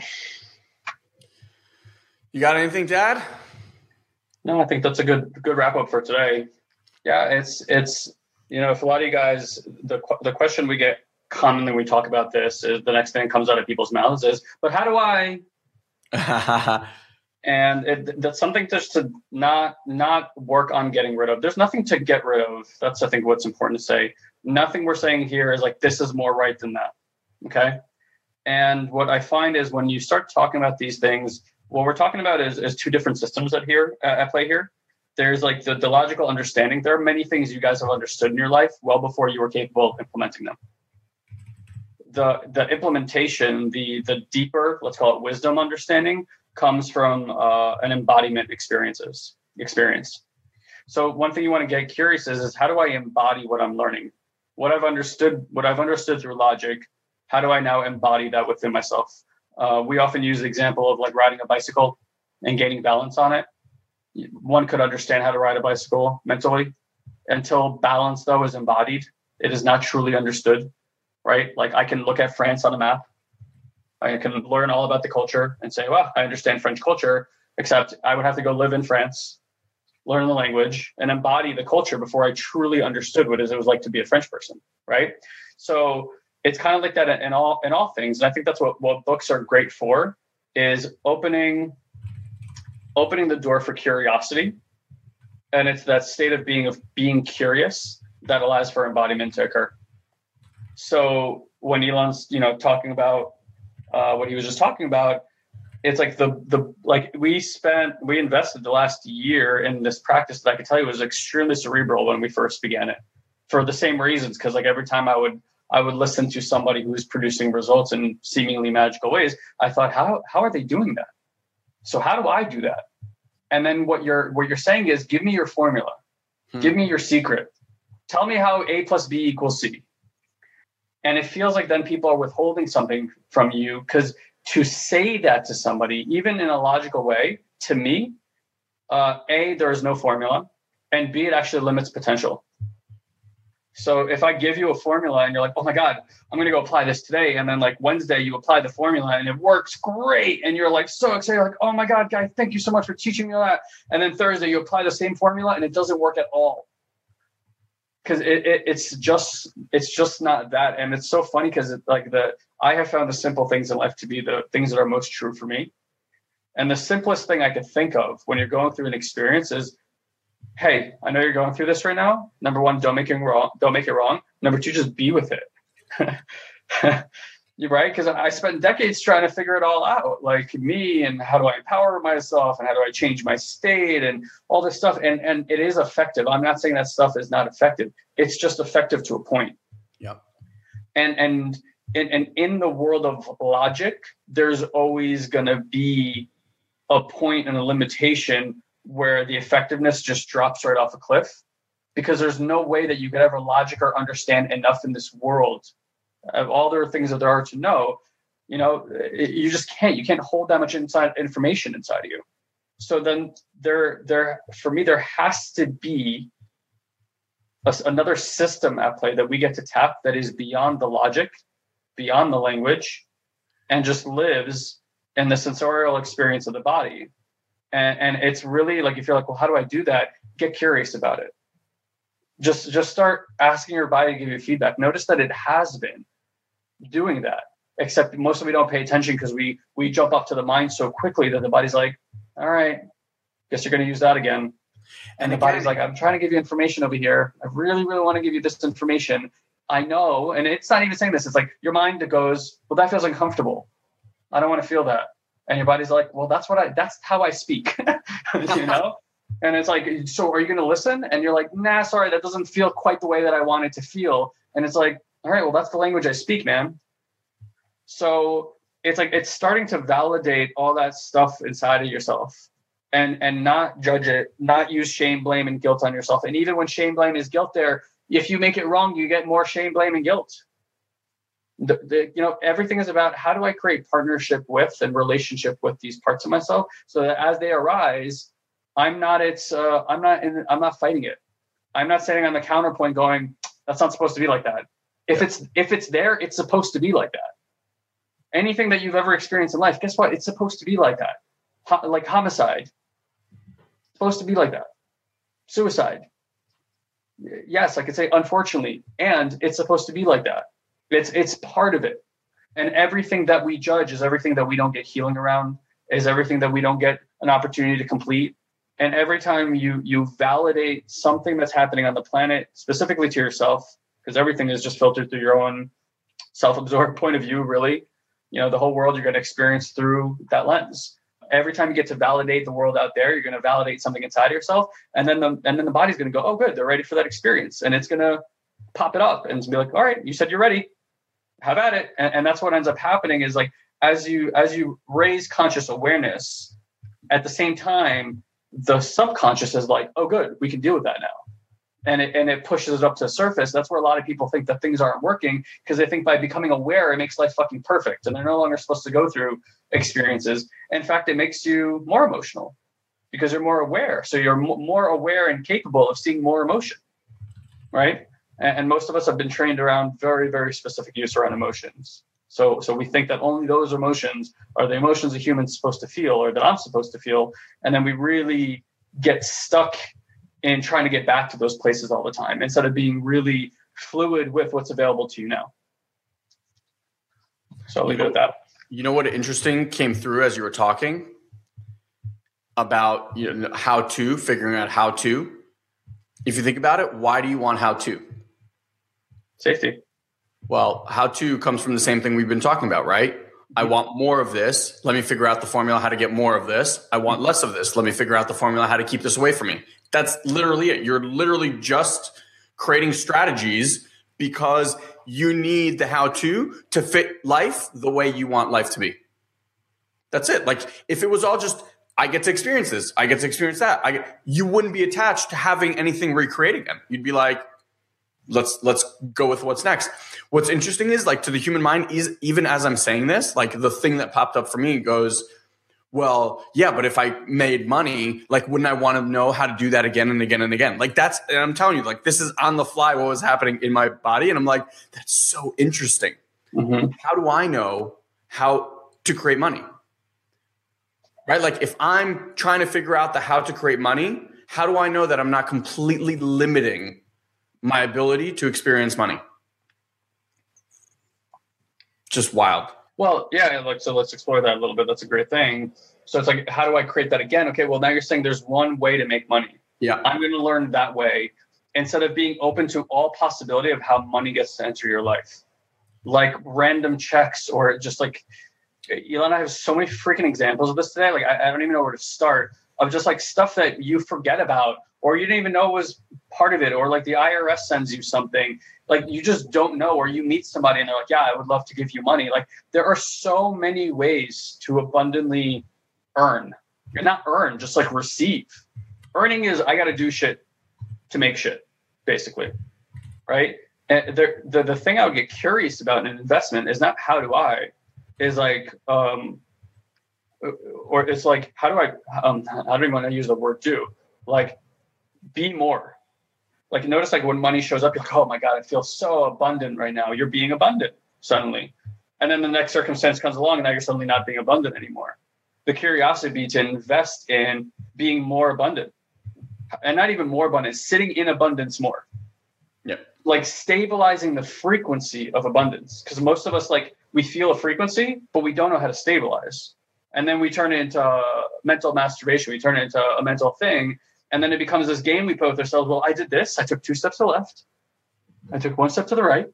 You got anything to add? No, I think that's a good good wrap up for today. Yeah, it's it's you know, if a lot of you guys, the the question we get commonly when we talk about this is the next thing that comes out of people's mouths is, but how do I? and it, that's something just to not not work on getting rid of. There's nothing to get rid of. That's I think what's important to say nothing we're saying here is like this is more right than that. Okay. And what I find is when you start talking about these things, what we're talking about is, is two different systems at here uh, at play here. There's like the, the logical understanding. There are many things you guys have understood in your life well before you were capable of implementing them. The the implementation, the the deeper, let's call it wisdom understanding, comes from uh, an embodiment experiences experience. So one thing you want to get curious is, is how do I embody what I'm learning? what I've understood, what I've understood through logic, how do I now embody that within myself? Uh, we often use the example of like riding a bicycle and gaining balance on it. One could understand how to ride a bicycle mentally. Until balance, though, is embodied, it is not truly understood, right? Like I can look at France on a map, I can learn all about the culture and say, well, I understand French culture, except I would have to go live in France learn the language, and embody the culture before I truly understood what it was like to be a French person, right? So it's kind of like that in all in all things, and I think that's what what books are great for is opening opening the door for curiosity, and it's that state of being of being curious that allows for embodiment to occur. So when Ilan's you know talking about uh, what he was just talking about, it's like the the like we spent we invested the last year in this practice that I could tell you was extremely cerebral when we first began it for the same reasons because like every time I would I would listen to somebody who's producing results in seemingly magical ways I thought how how are they doing that? So how do I do that? And then what you're what you're saying is give me your formula. Hmm. give me your secret. Tell me how a plus b equals c and it feels like then people are withholding something from you because to say that to somebody, even in a logical way, to me, uh, A, there is no formula, and B, it actually limits potential. So if I give you a formula and you're like, oh my God, I'm going to go apply this today. And then like Wednesday, you apply the formula and it works great. And you're like so excited, like, oh my God, guy, thank you so much for teaching me that. And then Thursday, you apply the same formula and it doesn't work at all because it, it, it's just it's just not that. And it's so funny because like the i have found the simple things in life to be the things that are most true for me. And the simplest thing i could think of when you're going through an experience is hey i know you're going through this right now. Number one don't make it wrong don't make it wrong. Number two just be with it Right, because I spent decades trying to figure it all out, like me and how do I empower myself and how do I change my state and all this stuff. And and it is effective. I'm not saying that stuff is not effective. It's just effective to a point. Yep. And and and, and in the world of logic, there's always going to be a point and a limitation where the effectiveness just drops right off a cliff because there's no way that you could ever logic or understand enough in this world of all the things that there are to know you know you just can't you can't hold that much inside information inside of you. So then there there for me there has to be a, another system at play that we get to tap that is beyond the logic beyond the language and just lives in the sensorial experience of the body. And, and it's really like if you're like well how do i do that? Get curious about it. Just just start asking your body to give you feedback. Notice that it has been doing that except most of we don't pay attention because we we jump up to the mind so quickly that the body's like all right guess you're going to use that again. And, and the body's like i'm trying to give you information over here. I really really want to give you this information. I know and it's not even saying this it's like your mind goes well that feels uncomfortable. I don't want to feel that. And your body's like well that's what i that's how i speak you know? And it's like so are you going to listen? And you're like nah sorry that doesn't feel quite the way that i want it to feel. And it's like all right, well, that's the language I speak, man. So it's like it's starting to validate all that stuff inside of yourself and and not judge it, not use shame, blame, and guilt on yourself. And even when shame, blame is guilt there, if you make it wrong, you get more shame, blame, and guilt. The, the, you know everything is about how do i create partnership with and relationship with these parts of myself so that as they arise i'm not it's uh, i'm not in i'm not fighting it i'm not sitting on the counterpoint going that's not supposed to be like that if it's if it's there, it's supposed to be like that. Anything that you've ever experienced in life, guess what? It's supposed to be like that. Ho- like homicide, it's supposed to be like that. Suicide, yes, I could say unfortunately, and it's supposed to be like that. It's it's part of it. And everything that we judge is everything that we don't get healing around, is everything that we don't get an opportunity to complete. And every time you you validate something that's happening on the planet, specifically to yourself, because everything is just filtered through your own self-absorbed point of view really. You know the whole world you're going to experience through that lens. Every time you get to validate the world out there you're going to validate something inside of yourself and then the and then the body's going to go oh good they're ready for that experience and it's going to pop it up and be like all right you said you're ready. Have at it. And, and that's what ends up happening is like as you as you raise conscious awareness at the same time the subconscious is like oh good we can deal with that now and it, and it pushes it up to the surface. That's where a lot of people think that things aren't working because they think by becoming aware, it makes life fucking perfect. And they're no longer supposed to go through experiences. In fact, it makes you more emotional because you're more aware. So you're m- more aware and capable of seeing more emotion, right? And, and most of us have been trained around very, very specific use around emotions. So, so we think that only those emotions are the emotions a human's supposed to feel or that I'm supposed to feel. And then we really get stuck and trying to get back to those places all the time instead of being really fluid with what's available to you now. So I'll leave it at that. You know what interesting came through as you were talking about you know, how to, figuring out how to. If you think about it, why do you want how to? Safety. Well, how to comes from the same thing we've been talking about, right? I mm-hmm. want more of this. Let me figure out the formula how to get more of this. I want mm-hmm. less of this. Let me figure out the formula how to keep this away from me. That's literally it. You're literally just creating strategies because you need the how to to fit life the way you want life to be. That's it. Like if it was all just I get to experience this, I get to experience that. I get, you wouldn't be attached to having anything recreating them. You'd be like, let's let's go with what's next. What's interesting is like to the human mind is even as I'm saying this, like the thing that popped up for me goes, well, yeah, but if I made money, like, wouldn't I want to know how to do that again and again and again? Like, that's, and I'm telling you, like, this is on the fly what was happening in my body. And I'm like, that's so interesting. Mm-hmm. How do I know how to create money? Right? Like, if I'm trying to figure out the how to create money, how do I know that I'm not completely limiting my ability to experience money? Just wild. Well, yeah, like so let's explore that a little bit. That's a great thing. So it's like, how do I create that again? Okay, well now you're saying there's one way to make money. Yeah. I'm gonna learn that way instead of being open to all possibility of how money gets to enter your life. like random checks or just like Ilan, I have so many freaking examples of this today. Like I, I don't even know where to start of just like stuff that you forget about or you didn't even know it was part of it or like the IRS sends you something like you just don't know or you meet somebody and they're like yeah I would love to give you money. Like there are so many ways to abundantly earn. You're not earn just like receive. Earning is I got to do shit to make shit basically right? And the, the the thing I would get curious about in an investment is not how do I is like um or it's like how do I um I don't even want to use the word do like be more. Like notice like when money shows up you're like oh my god I feel so abundant right now. You're being abundant suddenly. And then the next circumstance comes along and now you're suddenly not being abundant anymore. The curiosity be to invest in being more abundant and not even more abundant sitting in abundance more. Yeah like stabilizing the frequency of abundance. Because most of us like we feel a frequency but we don't know how to stabilize. And then we turn it into mental masturbation. We turn it into a mental thing and then it becomes this game we play with ourselves well i did this i took two steps to the left i took one step to the right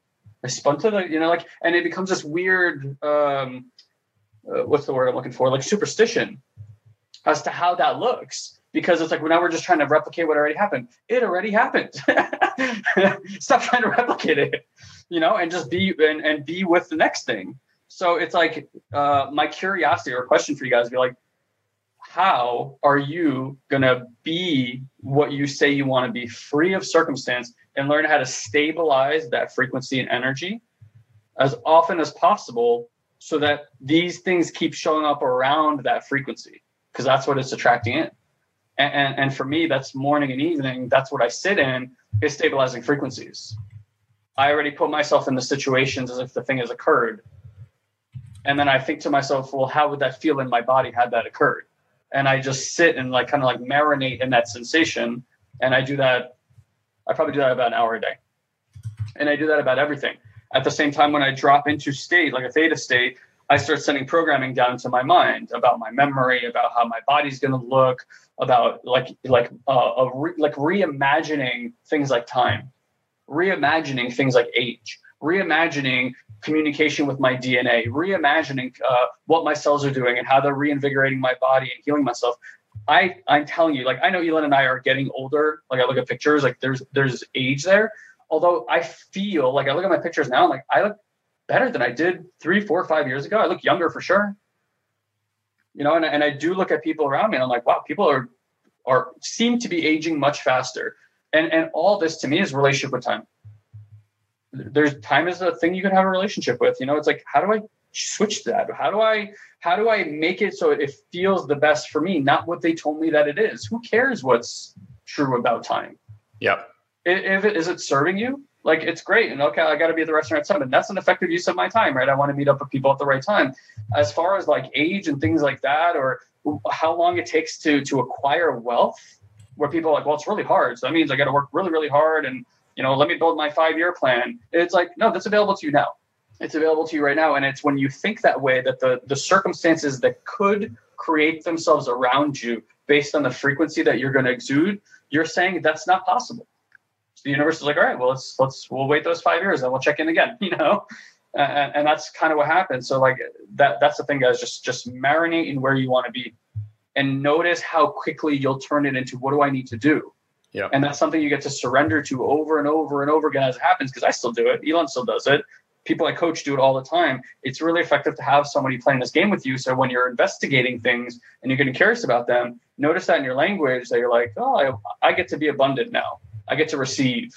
i spun to the you know like and it becomes this weird um uh, what's the word i'm looking for? Like superstition as to how that looks because it's like well, now we're just trying to replicate what already happened. It already happened. Stop trying to replicate it you know and just be and, and be with the next thing. So it's like uh, my curiosity or question for you guys be like, how are you going to be what you say you want to be free of circumstance and learn how to stabilize that frequency and energy as often as possible so that these things keep showing up around that frequency because that's what it's attracting in. And, and, and for me, that's morning and evening. That's what I sit in is stabilizing frequencies. I already put myself in the situations as if the thing has occurred and then I think to myself, well, how would that feel in my body had that occurred? And I just sit and like kind of like marinate in that sensation. And I do that, I probably do that about an hour a day. And I do that about everything. At the same time, when I drop into state, like a theta state, I start sending programming down to my mind about my memory, about how my body's going to look, about like like uh, re, like reimagining things like time, reimagining things like age, reimagining communication with my DNA, reimagining uh, what my cells are doing and how they're reinvigorating my body and healing myself. I I'm telling you, like I know Ilan and I are getting older. Like I look at pictures, like there's there's age there. Although I feel like I look at my pictures now, I'm like I look better than I did three, four, five years ago. I look younger for sure. You know, and, and I do look at people around me and I'm like, wow, people are are seem to be aging much faster. And and all this to me is relationship with time there's time is a thing you can have a relationship with you know? It's like how do i switch that? How do i how do i make it so it feels the best for me not what they told me that it is? Who cares what's true about time? Yeah. if it is it serving you? Like it's great and okay i got to be at the restaurant at seven. That's an effective use of my time right? I want to meet up with people at the right time. As far as like age and things like that or how long it takes to to acquire wealth where people are like well it's really hard so that means i got to work really really hard and you know, let me build my five year plan. It's like, no, that's available to you now. It's available to you right now. And it's when you think that way that the, the circumstances that could create themselves around you based on the frequency that you're going to exude, you're saying that's not possible. So the universe is like, all right, well, let's, let's, we'll wait those five years and we'll check in again, you know? And, and that's kind of what happens. So like that, that's the thing guys, just, just marinate in where you want to be and notice how quickly you'll turn it into what do I need to do? Yeah. And that's something you get to surrender to over and over and over again as it happens because I still do it. Ilan still does it. People I coach do it all the time. It's really effective to have somebody playing this game with you. So when you're investigating things and you're getting curious about them, notice that in your language that you're like, oh, I, I get to be abundant now. I get to receive.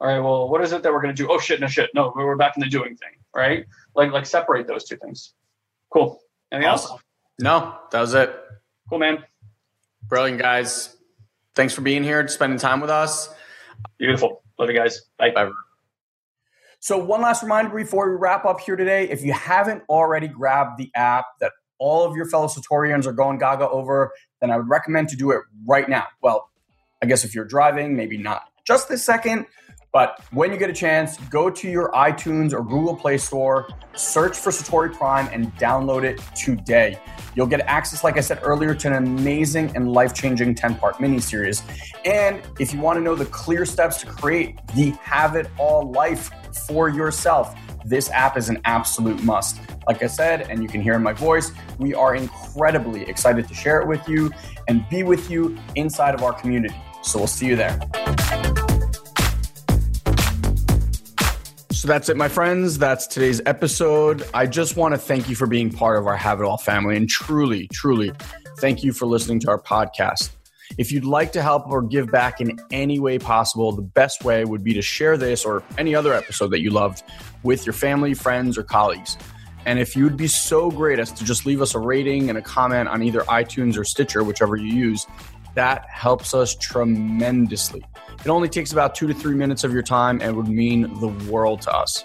All right, well, what is it that we're going to do? Oh, shit, no shit. No, we're back in the doing thing, right? Like, like separate those two things. Cool. Anything awesome. else? No, that was it. Cool, man. Brilliant, guys. Thanks for being here, spending time with us. Beautiful. Love you guys. Bye. Bye. So, one last reminder before we wrap up here today if you haven't already grabbed the app that all of your fellow Satorians are going gaga over, then I would recommend to do it right now. Well, I guess if you're driving, maybe not just this second, but when you get a chance, go to your iTunes or Google Play Store, search for Satori Prime, and download it today. You'll get access, like I said earlier, to an amazing and life changing 10 part mini series. And if you want to know the clear steps to create the have it all life for yourself, this app is an absolute must. Like I said, and you can hear in my voice, we are incredibly excited to share it with you and be with you inside of our community. So we'll see you there. So that's it, my friends. That's today's episode. I just want to thank you for being part of our Have It All family and truly, truly thank you for listening to our podcast. If you'd like to help or give back in any way possible, the best way would be to share this or any other episode that you loved with your family, friends, or colleagues. And if you'd be so great as to just leave us a rating and a comment on either iTunes or Stitcher, whichever you use, that helps us tremendously. It only takes about two to three minutes of your time and would mean the world to us.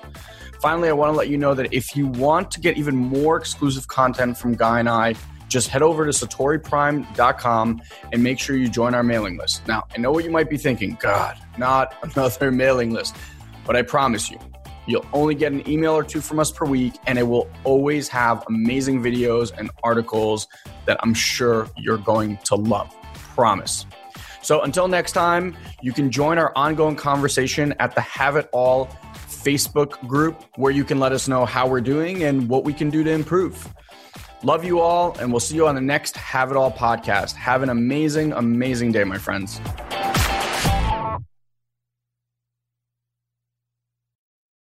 Finally, I want to let you know that if you want to get even more exclusive content from Guy and I, just head over to satoriprime.com and make sure you join our mailing list. Now, I know what you might be thinking God, not another mailing list, but I promise you, you'll only get an email or two from us per week, and it will always have amazing videos and articles that I'm sure you're going to love. Promise. So until next time, you can join our ongoing conversation at the Have It All Facebook group where you can let us know how we're doing and what we can do to improve. Love you all, and we'll see you on the next Have It All podcast. Have an amazing, amazing day, my friends.